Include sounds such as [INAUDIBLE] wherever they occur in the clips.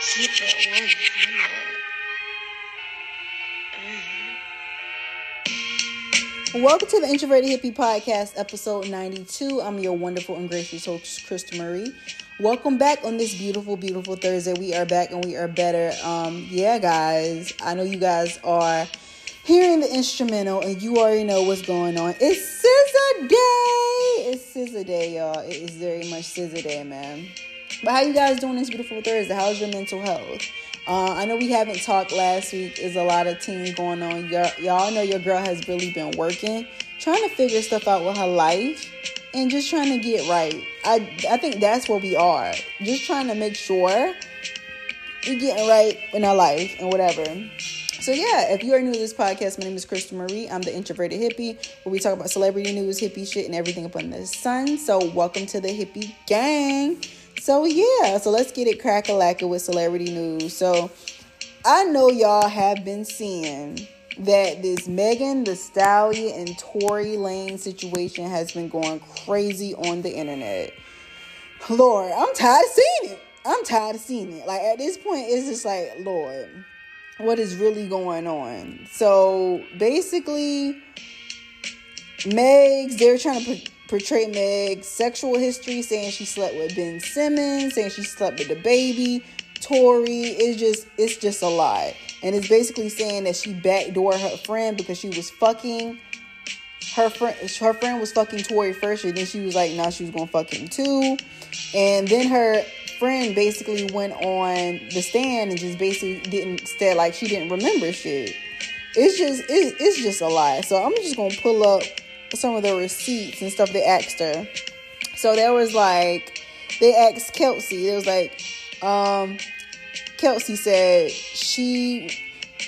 Keep it 100. Welcome to the Introverted Hippie Podcast, episode 92. I'm your wonderful and gracious host, Krista Marie. Welcome back on this beautiful, beautiful Thursday. We are back and we are better. Um, yeah, guys, I know you guys are hearing the instrumental and you already know what's going on. It's SZA Day. It's SZA Day, y'all. It is very much SZA Day, man. But how you guys doing this beautiful Thursday? How's your mental health? Uh, I know we haven't talked last week. There's a lot of teams going on. Y'all, y'all know your girl has really been working, trying to figure stuff out with her life, and just trying to get right. I I think that's where we are. Just trying to make sure we're getting right in our life and whatever. So yeah, if you are new to this podcast, my name is Krista Marie. I'm the introverted hippie, where we talk about celebrity news, hippie shit, and everything up under the sun. So welcome to the hippie gang. So yeah, so let's get it crack a lacking with celebrity news. So I know y'all have been seeing that this Megan Thee Stallion and Tory Lanez situation has been going crazy on the internet. Lord, I'm tired of seeing it. I'm tired of seeing it. Like at this point, it's just like, Lord, what is really going on? So basically, Megs, they're trying to portray Meg's sexual history, saying she slept with Ben Simmons, saying she slept with DaBaby. Tory is just it's just a lie. And it's basically saying that she backdoored her friend because she was fucking her friend her friend was fucking Tory first, and then she was like, now she was gonna fuck him too. And then her friend basically went on the stand and just basically didn't say like she didn't remember shit. It's just it, it's just a lie. So I'm just gonna pull up some of the receipts and stuff they asked her. So there was like they asked Kelsey. It was like, um, Kelsey said she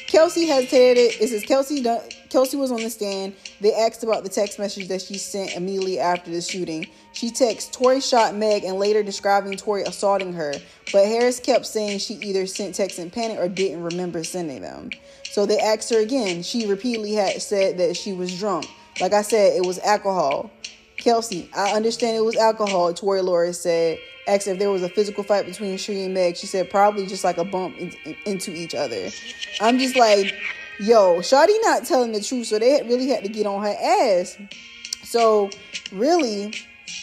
Kelsey hesitated. It says Kelsey done, Kelsey was on the stand. They asked about the text message that she sent immediately after the shooting. She texts Tory shot Meg and later describing Tory assaulting her. But Harris kept saying she either sent texts in panic or didn't remember sending them. So they asked her again. She repeatedly had said that she was drunk. Like I said, it was alcohol. Kelsey, I understand it was alcohol. Tory Laura said, asked if there was a physical fight between Sheree and Meg. She said probably just like a bump in, in, into each other. I'm just like, yo, Shawty not telling the truth, so they really had to get on her ass. So really,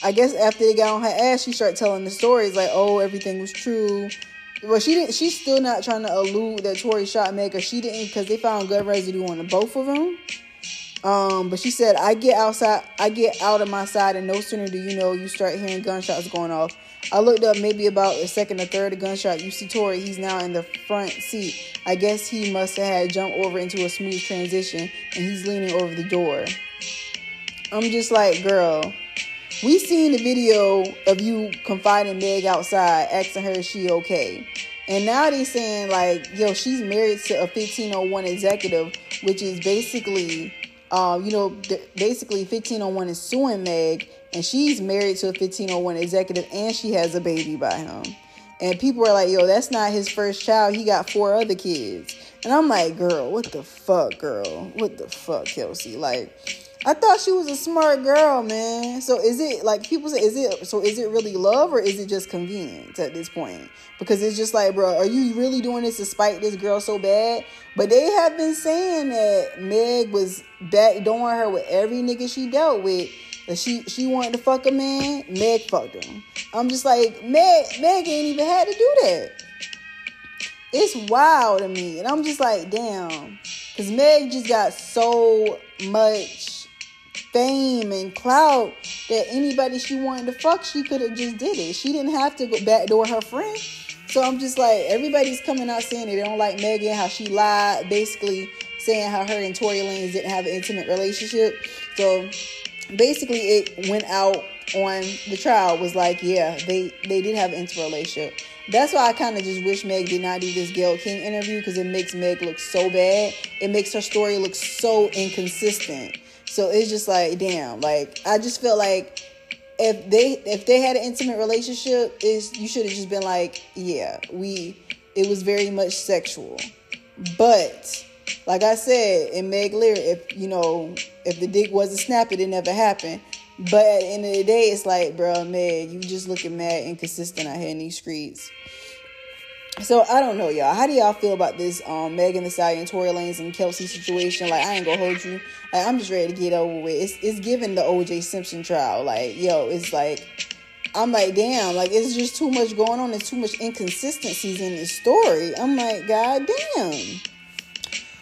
I guess after they got on her ass, she started telling the stories like, oh, everything was true. Well, she didn't. She's still not trying to allude that Tory shot Meg, or she didn't, because they found gun residue on the both of them. Um, but she said, I get outside, I get out of my side, and no sooner do you know, you start hearing gunshots going off. I looked up maybe about a second or third gunshot. You see Tory, he's now in the front seat. I guess he must have had jumped over into a smooth transition, and he's leaning over the door. I'm just like, girl, we seen the video of you confiding Meg outside, asking her is she okay. And now they saying like, yo, she's married to a 1501 executive, which is basically uh, you know, basically 1501 is suing Meg, and she's married to a 1501 executive, and she has a baby by him. And people are like, yo, that's not his first child. He got four other kids. And I'm like, girl, what the fuck, girl? What the fuck, Kelsey? Like, I thought she was a smart girl, man. So is it like people say, is it so is it really love or is it just convenience at this point? Because it's just like, bro, are you really doing this to spite this girl so bad? But they have been saying that Meg was backdooring her with every nigga she dealt with. That she she wanted to fuck a man, Meg fucked him. I'm just like, Meg, Meg ain't even had to do that. It's wild to me. And I'm just like, damn. Because Meg just got so much fame and clout that anybody she wanted to fuck, she could have just did it. She didn't have to go backdoor her friend. So I'm just like, everybody's coming out saying they don't like Megan, how she lied, basically saying how her and Tory Lanez didn't have an intimate relationship. So basically, it went out on the trial was like, yeah, they they did have an intimate relationship. That's why I kind of just wish Meg did not do this Gayle King interview because it makes Meg look so bad. It makes her story look so inconsistent. So it's just like, damn, like I just feel like if they if they had an intimate relationship, is you should have just been like, yeah, we it was very much sexual. But like I said in Meg Lear, if you know, if the dick wasn't snapping, it never happened. But at the end of the day, it's like, bro, Meg, you just looking mad inconsistent out here in these streets. So I don't know, y'all. How do y'all feel about this um Megan Thee Stallion, Tory Lanez, and Kelsey situation? Like, I ain't gonna hold you. Like, I'm just ready to get over with. It's it's giving the OJ Simpson trial. Like, yo, it's like I'm like, damn, like it's just too much going on. There's too much inconsistencies in the story. I'm like, god damn.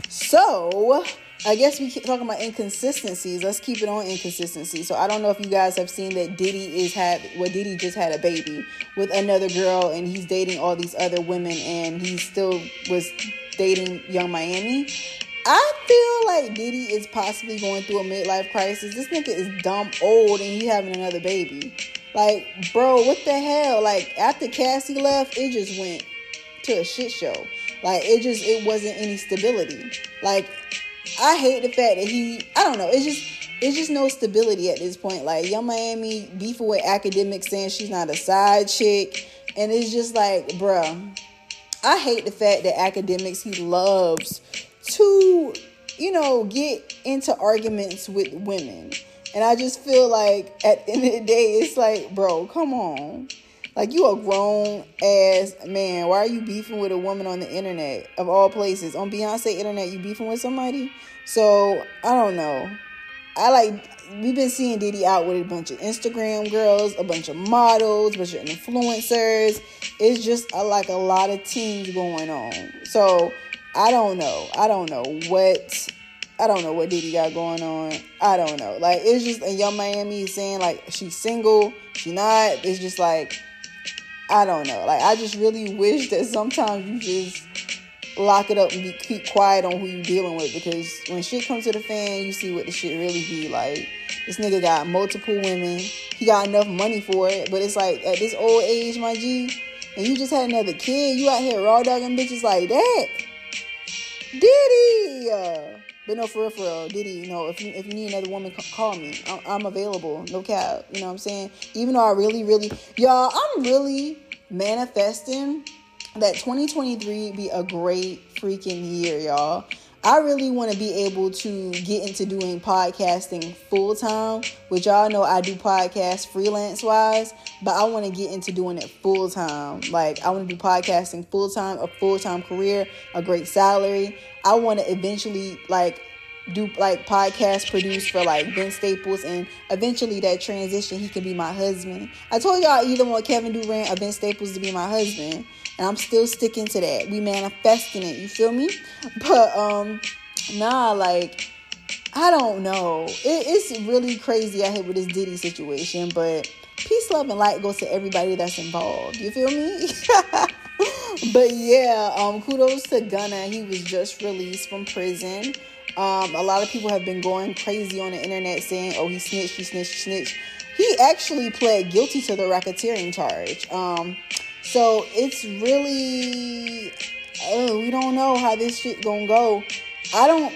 So I guess we keep talking about inconsistencies. Let's keep it on inconsistencies. So I don't know if you guys have seen that Diddy is had well Diddy just had a baby with another girl and he's dating all these other women and he still was dating Yung Miami. I feel like Diddy is possibly going through a midlife crisis. This nigga is dumb old and he having another baby. Like, bro, what the hell? Like after Cassie left, it just went to a shit show. Like it just it wasn't any stability. Like I hate the fact that he I don't know, it's just it's just no stability at this point. Like Yung Miami beefing with Akademiks saying she's not a side chick. And it's just like, bruh, I hate the fact that Akademiks he loves to, you know, get into arguments with women. And I just feel like at the end of the day, it's like, bro, come on. Like you a grown ass man. Why are you beefing with a woman on the internet of all places? On Beyonce internet, you beefing with somebody? So I don't know. I like we've been seeing Diddy out with a bunch of Instagram girls, a bunch of models, a bunch of influencers. It's just a, like a lot of teams going on. So I don't know. I don't know what I don't know what Diddy got going on. I don't know. Like it's just a Yung Miami saying like she's single, she not. It's just like I don't know. Like I just really wish that sometimes you just lock it up and be keep quiet on who you dealing with because when shit comes to the fan, you see what the shit really be like. This nigga got multiple women. He got enough money for it, but it's like at this old age, my G, and you just had another kid. You out here raw dogging bitches like that. Diddy. But no, for real, for real, Diddy, you know, if you if you need another woman, call me. I'm, I'm available, no cap. You know what I'm saying? Even though I really, really, y'all, I'm really manifesting that 2023 be a great freaking year, y'all. I really want to be able to get into doing podcasting full time, which y'all know I do podcasts freelance wise, but I want to get into doing it full time. Like, I want to do podcasting full time, a full time career, a great salary. I want to eventually, like, do like podcast produce for like Ben Staples and eventually that transition he can be my husband. I told y'all either want Kevin Durant or Ben Staples to be my husband. And I'm still sticking to that. We manifesting it, you feel me? [LAUGHS] But um nah, like I don't know. It, it's really crazy out here with this Diddy situation, but peace, love, and light goes to everybody that's involved. You feel me? [LAUGHS] but yeah, um, kudos to Gunna. He was just released from prison. Um, a lot of people have been going crazy on the internet saying, "Oh, he snitched, he snitched, he snitched." He actually pled guilty to the racketeering charge. Um, so it's really, oh, we don't know how this shit gonna go. I don't,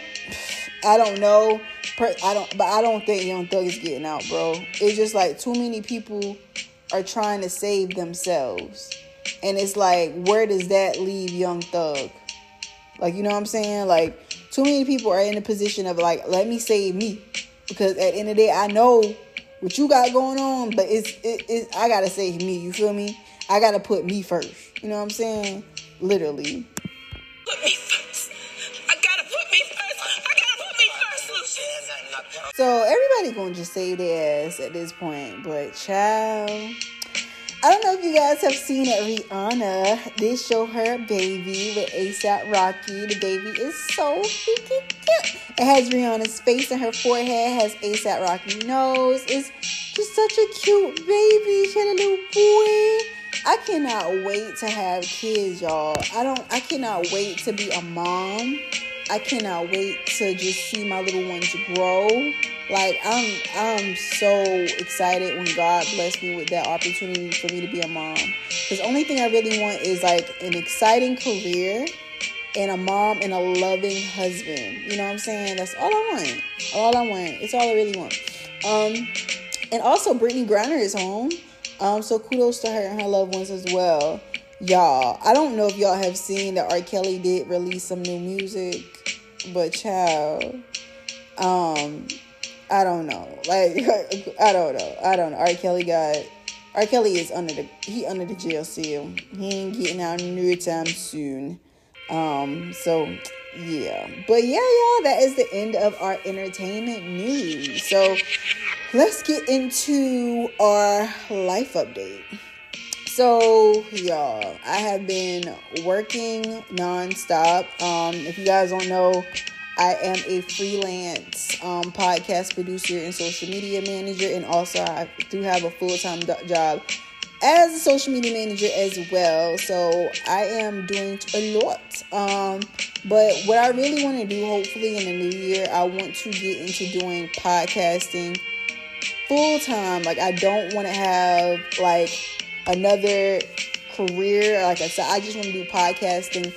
I don't know. I don't, but I don't think Young Thug is getting out, bro. It's just like too many people are trying to save themselves, and it's like, where does that leave Young Thug? Like, you know what I'm saying? Like, too many people are in a position of like, let me save me. Because at the end of the day, I know what you got going on, but it's it, it I gotta save me, you feel me? I gotta put me first. You know what I'm saying? Literally. Put me first. I gotta put me first. I gotta put me first, Lucian. So everybody gonna just say their ass at this point, but child. I don't know if you guys have seen it. Rihanna did show her baby with ASAP Rocky. The baby is so freaking cute. It has Rihanna's face and her forehead has ASAP Rocky nose. It's just such a cute baby. She had a little boy. I cannot wait to have kids, y'all. I don't. I cannot wait to be a mom. I cannot wait to just see my little ones grow. Like I'm I'm so excited when God blessed me with that opportunity for me to be a mom. The only thing I really want is like an exciting career and a mom and a loving husband. You know what I'm saying? That's all I want. All I want. It's all I really want. Um and also Brittney Griner is home. Um so kudos to her and her loved ones as well. Y'all, I don't know if y'all have seen that R. Kelly did release some new music, but child, um, I don't know. Like [LAUGHS] I don't know. I don't know. R. Kelly got R. Kelly is under the he under the jail seal. He ain't getting out no time soon. Um, so yeah. But yeah, y'all, that is the end of our entertainment news. So let's get into our life update. So, y'all, I have been working nonstop. Um, if you guys don't know, I am a freelance um, podcast producer and social media manager, and also I do have a full time job as a social media manager as well. So I am doing a lot. Um, but what I really want to do, hopefully in the new year, I want to get into doing podcasting full time. Like I don't want to have like another career. Like I said, I just want to do podcasting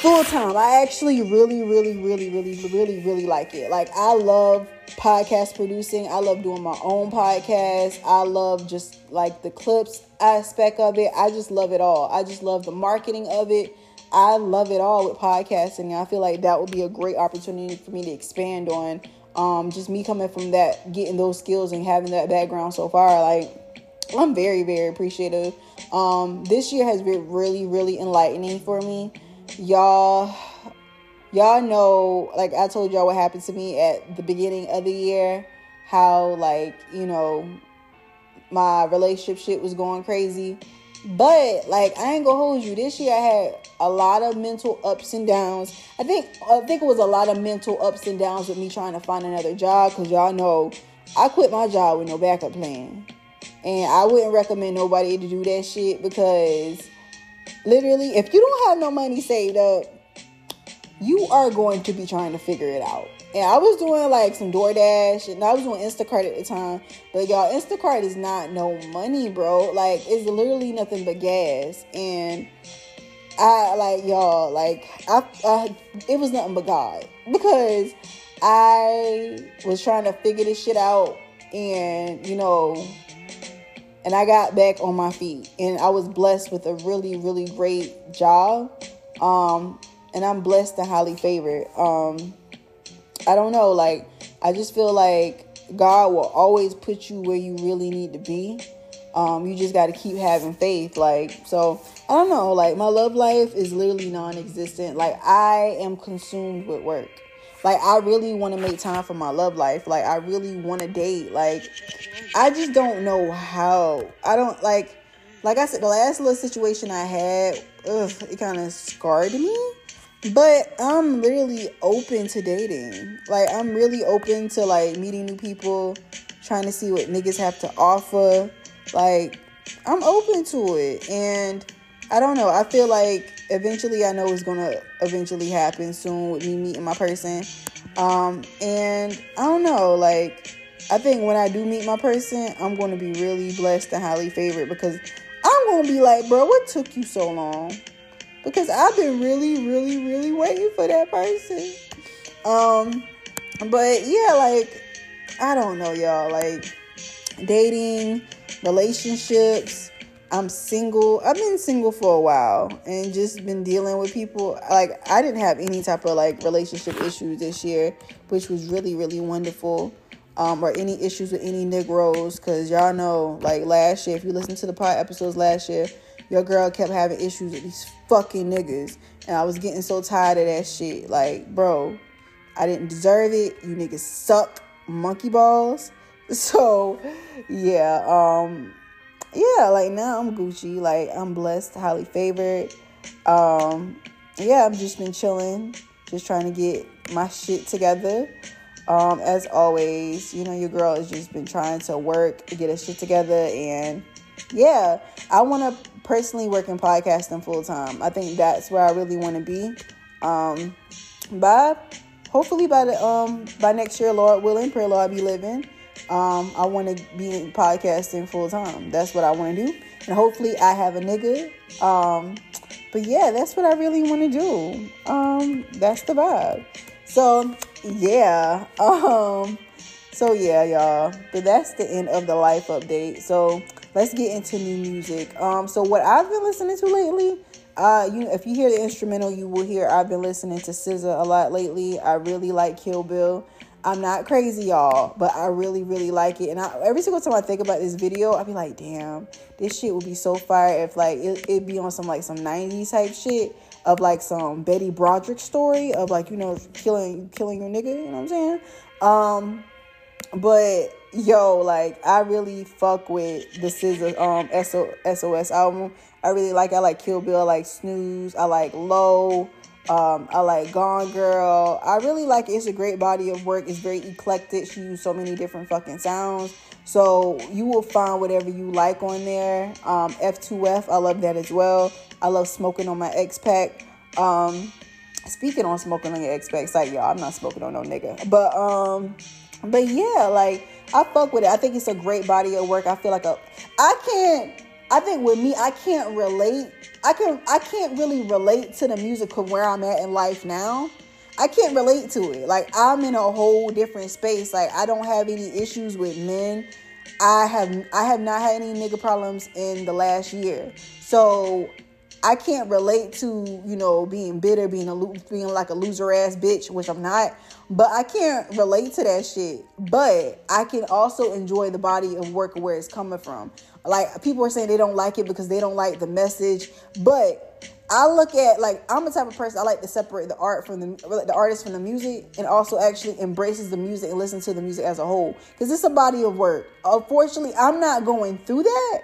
full time. I actually really, really, really, really, really, really like it. Like I love podcast producing. I love doing my own podcast. I love just like the clips aspect of it. I just love it all. I just love the marketing of it. I love it all with podcasting. I feel like that would be a great opportunity for me to expand on. Um, just me coming from that, getting those skills and having that background so far, like I'm very, very appreciative. Um, this year has been really, really enlightening for me. Y'all, y'all know, like I told y'all what happened to me at the beginning of the year, how like, you know, my relationship shit was going crazy. But like I ain't gonna hold you. This year I had a lot of mental ups and downs. I think I think it was a lot of mental ups and downs with me trying to find another job because y'all know I quit my job with no backup plan. And I wouldn't recommend nobody to do that shit because literally, if you don't have no money saved up, you are going to be trying to figure it out. And I was doing like some DoorDash and I was doing Instacart at the time. But y'all, Instacart is not no money, bro. Like it's literally nothing but gas. And I like y'all, like I, I it was nothing but God. Because I was trying to figure this shit out and you know and I got back on my feet. And I was blessed with a really really great job. Um and I'm blessed and highly favored. Um I don't know like I just feel like God will always put you where you really need to be. Um you just got to keep having faith like so I don't know like my love life is literally non-existent. Like I am consumed with work like I really want to make time for my love life. Like I really want to date. Like I just don't know how. I don't like like I said the last little situation I had, ugh, it kind of scarred me. But I'm really open to dating. Like I'm really open to like meeting new people, trying to see what niggas have to offer. Like I'm open to it and I don't know. I feel like eventually I know it's gonna eventually happen soon with me meeting my person. Um, and I don't know, like I think when I do meet my person, I'm gonna be really blessed and highly favored because I'm gonna be like, bro, what took you so long? Because I've been really, really, really waiting for that person. Um, but yeah, like I don't know, y'all. Like dating, relationships, I'm single. I've been single for a while and just been dealing with people. Like I didn't have any type of like relationship issues this year, which was really really wonderful. Um, or any issues with any Negroes, cause y'all know like last year, if you listen to the pod episodes last year, your girl kept having issues with these fucking niggas, and I was getting so tired of that shit. Like, bro, I didn't deserve it. You niggas suck, monkey balls. [LAUGHS] So, yeah, um, yeah, like now I'm Gucci. Like I'm blessed, highly favored. Um, yeah, I've just been chilling, just trying to get my shit together. Um, as always, you know, your girl has just been trying to work get her shit together, and yeah, I want to personally work in podcasting full time. I think that's where I really want to be. Um, by hopefully by the um by next year, Lord willing, pray Lord be living. Um, I want to be in podcasting full time. That's what I want to do, and hopefully I have a nigga. Um, but yeah, that's what I really want to do. Um, that's the vibe. So yeah, [LAUGHS] um, so yeah, y'all. But that's the end of the life update. So let's get into new music. Um, so what I've been listening to lately. Uh, you if you hear the instrumental, you will hear I've been listening to SZA a lot lately. I really like Kill Bill. I'm not crazy, y'all, but I really, really like it. And I, every single time I think about this video, I be like, damn, this shit would be so fire if like it, it'd be on some like some 90s type shit of like some Betty Broderick story of like, you know, killing killing your nigga, you know what I'm saying? Um, but yo, like I really fuck with the SZA um SOS album. I really like I like Kill Bill, I like Snooze, I like Low. Um, I like Gone Girl. I really like it. It's a great body of work. It's very eclectic. She used so many different fucking sounds. So you will find whatever you like on there. Um, F2F, I love that as well. I love smoking on my X Pack. Um, speaking on smoking on your X Pack site, y'all, I'm not smoking on no nigga. But um, but yeah, like I fuck with it. I think it's a great body of work. I feel like a I can't I think with me, I can't relate. I can I can't really relate to the music of where I'm at in life now. I can't relate to it. Like I'm in a whole different space. Like I don't have any issues with men. I have I have not had any nigga problems in the last year. So I can't relate to, you know, being bitter, being a being like a loser ass bitch, which I'm not. But I can't relate to that shit. But I can also enjoy the body of work where it's coming from. Like people are saying they don't like it because they don't like the message, but I look at like I'm the type of person I like to separate the art from the the artist from the music, and also actually embraces the music and listen to the music as a whole because it's a body of work. Unfortunately, I'm not going through that,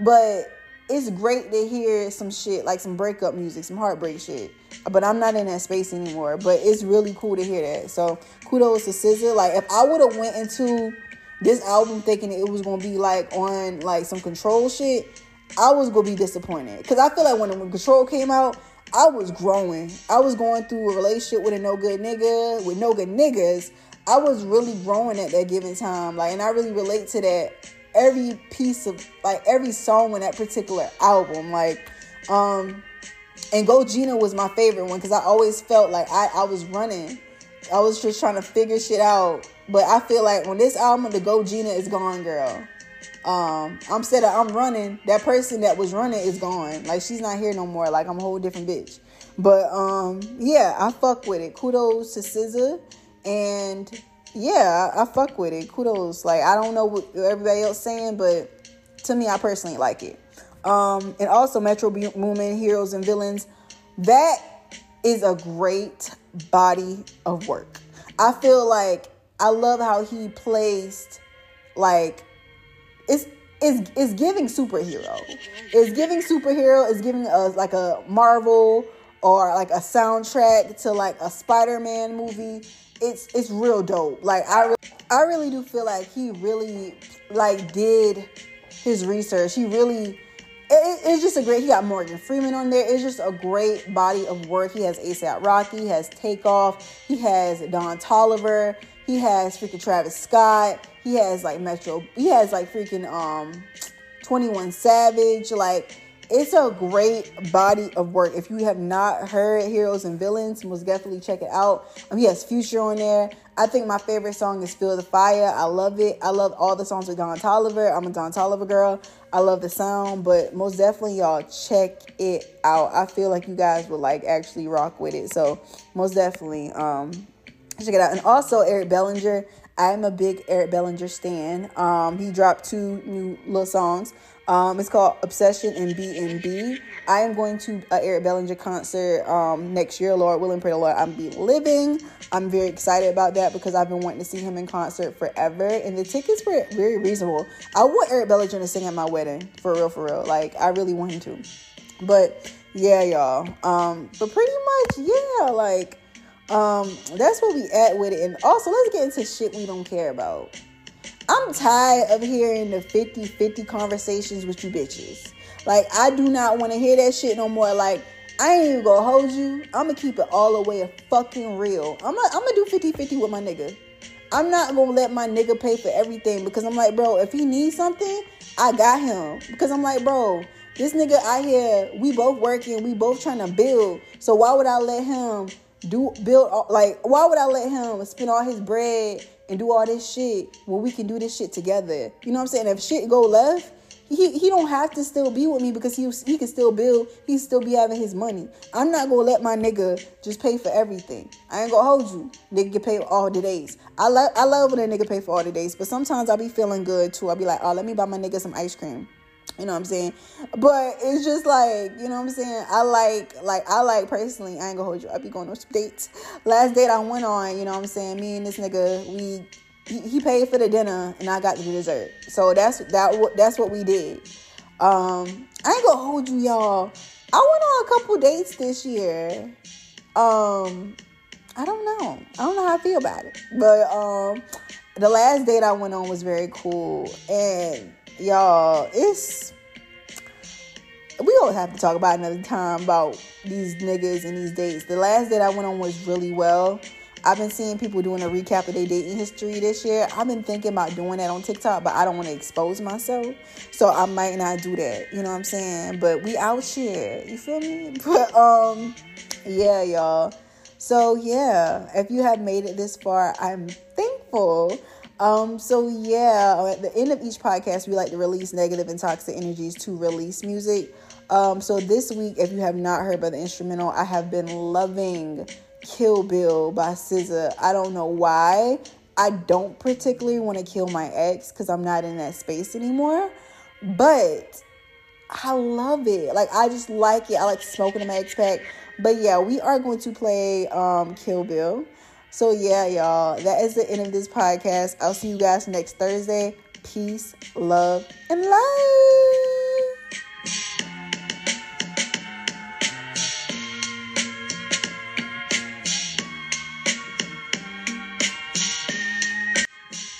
but it's great to hear some shit like some breakup music, some heartbreak shit. But I'm not in that space anymore. But it's really cool to hear that. So kudos to SZA. Like if I would have went into this album thinking it was gonna be like on like some Ctrl shit, I was gonna be disappointed. Cause I feel like when, when Ctrl came out, I was growing. I was going through a relationship with a no good nigga, with no good niggas. I was really growing at that given time. Like and I really relate to that every piece of like every song on that particular album. Like, um, and Go Gina was my favorite one because I always felt like I, I was running. I was just trying to figure shit out. But I feel like on this album, the Go Gina is gone, girl. Um, I'm said I'm running. That person that was running is gone. Like she's not here no more. Like I'm a whole different bitch. But um, yeah, I fuck with it. Kudos to SZA and yeah, I, fuck with it. Kudos. Like I don't know what everybody else saying, but to me, I personally like it. Um, and also Metro Boomin, Heroes and Villains. That is a great body of work. I feel like I love how he placed like it's it's, it's giving superhero. It's giving superhero. It's giving us like a Marvel or like a soundtrack to like a Spider-Man movie it's it's real dope. Like I I really do feel like he really like did his research. He really it, it's just a great. He got Morgan Freeman on there. It's just a great body of work. He has ASAP Rocky. He has Takeoff. He has Don Toliver. He has freaking Travis Scott. He has like Metro. He has like freaking um, Twenty One Savage. Like it's a great body of work. If you have not heard Heroes and Villains, most definitely check it out. Um, he has Future on there. I think my favorite song is Feel the Fire. I love it. I love all the songs with Don Toliver. I'm a Don Toliver girl. I love the sound, but most definitely y'all check it out. I feel like you guys would like actually rock with it. So most definitely um check it out. And also Eric Bellinger. I'm a big Eric Bellinger stan. Um, he dropped two new little songs. Um, it's called Obsession and B&B. I am going to a Eric Bellinger concert um, next year, Lord willing, pray the Lord, I'm be living. I'm very excited about that because I've been wanting to see him in concert forever, and the tickets were very reasonable. I want Eric Bellinger to sing at my wedding, for real, for real. Like I really want him to. But yeah, y'all. Um, but pretty much, yeah, like um, that's where we at with it. And also, let's get into shit we don't care about. I'm tired of hearing the 50 50 conversations with you bitches. Like, I do not want to hear that shit no more. Like, I ain't even gonna hold you. I'm gonna keep it all the way fucking real. I'm gonna, I'm gonna do 50 50 with my nigga. I'm not gonna let my nigga pay for everything because I'm like, bro, if he needs something, I got him. Because I'm like, bro, this nigga out here, we both working, we both trying to build. So why would I let him do build like why would I let him spend all his bread and do all this shit when we can do this shit together. You know what I'm saying? If shit go left, he he don't have to still be with me because he he can still build. He still be having his money. I'm not gonna let my nigga just pay for everything. I ain't gonna hold you. Nigga get paid all the days. I love I love when a nigga pay for all the days, but sometimes I'll be feeling good too. I'll be like, oh, let me buy my nigga some ice cream. You know what I'm saying? But it's just like, you know what I'm saying? I like, like, I like personally, I ain't gonna hold you. I be going on some dates. Last date I went on, you know what I'm saying? Me and this nigga, we he, paid for the dinner and I got the dessert. So that's that that's what we did. Um, I ain't gonna hold you, y'all. I went on a couple dates this year. Um, I don't know. I don't know how I feel about it. But um, the last date I went on was very cool, and y'all, it's we don't have to talk about another time about these niggas and these dates. The last date I went on was really well. I've been seeing people doing a recap of their dating history this year. I've been thinking about doing that on TikTok, but I don't want to expose myself. So I might not do that. You know what I'm saying? But we out here. You feel me? [LAUGHS] But um yeah, y'all. So yeah, if you have made it this far, I'm thankful. Um, so yeah, at the end of each podcast, we like to release negative and toxic energies to release music. Um, so this week, if you have not heard about the instrumental, I have been loving Kill Bill by SZA. I don't know why. I don't particularly want to kill my ex because I'm not in that space anymore. But I love it. Like I just like it. I like smoking in my ex pack. But yeah, we are going to play um Kill Bill. So yeah, y'all, that is the end of this podcast. I'll see you guys next Thursday. Peace, love, and light.